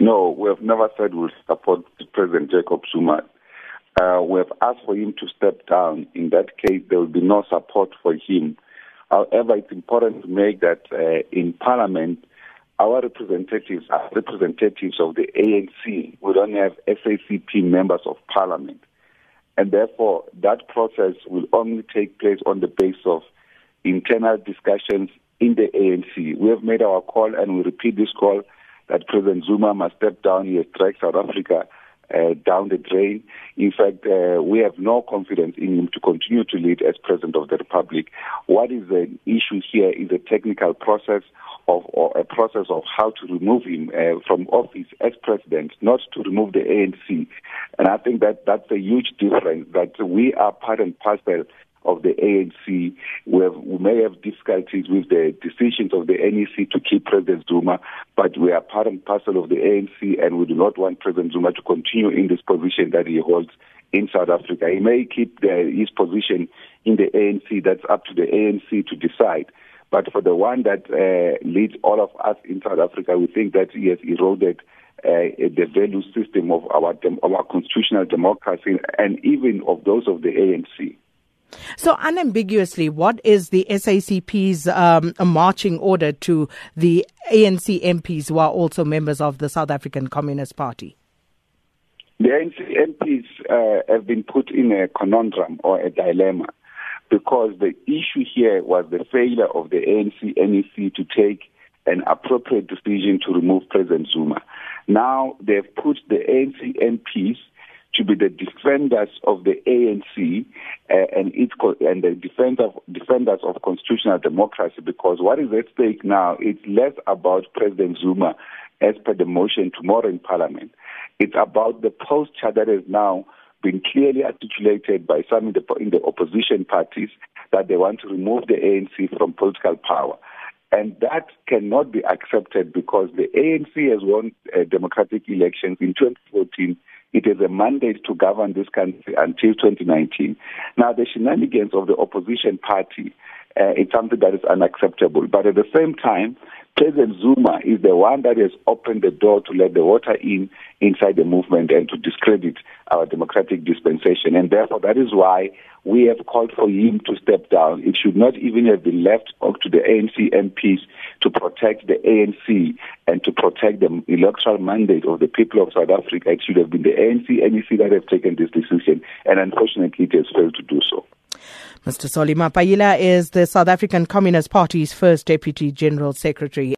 No, we have never said we'll support President Jacob Zuma. Uh, we have asked for him to step down. In that case, there will be no support for him. However, it's important to make that uh, in Parliament, our representatives are representatives of the ANC. We don't have SACP members of Parliament. And therefore, that process will only take place on the basis of internal discussions in the ANC. We have made our call and we repeat this call that President Zuma must step down. He has dragged South Africa uh, down the drain. In fact, uh, we have no confidence in him to continue to lead as President of the Republic. What is the issue here is a technical process of or a process of how to remove him uh, from office as president, not to remove the ANC. And I think that that's a huge difference. That we are part and parcel of the ANC. We, have, we, may have difficulties with the decisions of the NEC to keep President Zuma, but we are part and parcel of the ANC, and we do not want President Zuma to continue in this position that he holds in South Africa. He may keep the, his position in the ANC. That's up to the ANC to decide. But for the one that uh, leads all of us in South Africa, we think that he has eroded uh, the value system of our, dem- our constitutional democracy and even of those of the ANC. So, unambiguously, what is the SACP's um, marching order to the ANC MPs who are also members of the South African Communist Party? The ANC MPs uh, have been put in a conundrum or a dilemma because the issue here was the failure of the ANC NEC to take an appropriate decision to remove President Zuma. Now they've put the ANC MPs be the defenders of the ANC uh, and its and the defender defenders of constitutional democracy. Because what is at stake now? It's less about President Zuma, as per the motion tomorrow in Parliament. It's about the posture that has now been clearly articulated by some in the, in the opposition parties that they want to remove the ANC from political power. And that cannot be accepted because the ANC has won uh, democratic elections in 2014 it has a mandate to govern this country until 2019. Now, the shenanigans of the opposition party uh, is something that is unacceptable. But at the same time, President Zuma is the one that has opened the door to let the water in inside the movement and to discredit our democratic dispensation. And therefore, that is why we have called for him to step down. It should not even have been left up to the ANC MPs to protect the ANC and to protect the electoral mandate of the people of South Africa. It should have been the ANC NEC that have taken this decision, and unfortunately, it has failed to do so. Mr. Solly Mapaila is the South African Communist Party's first Deputy General Secretary.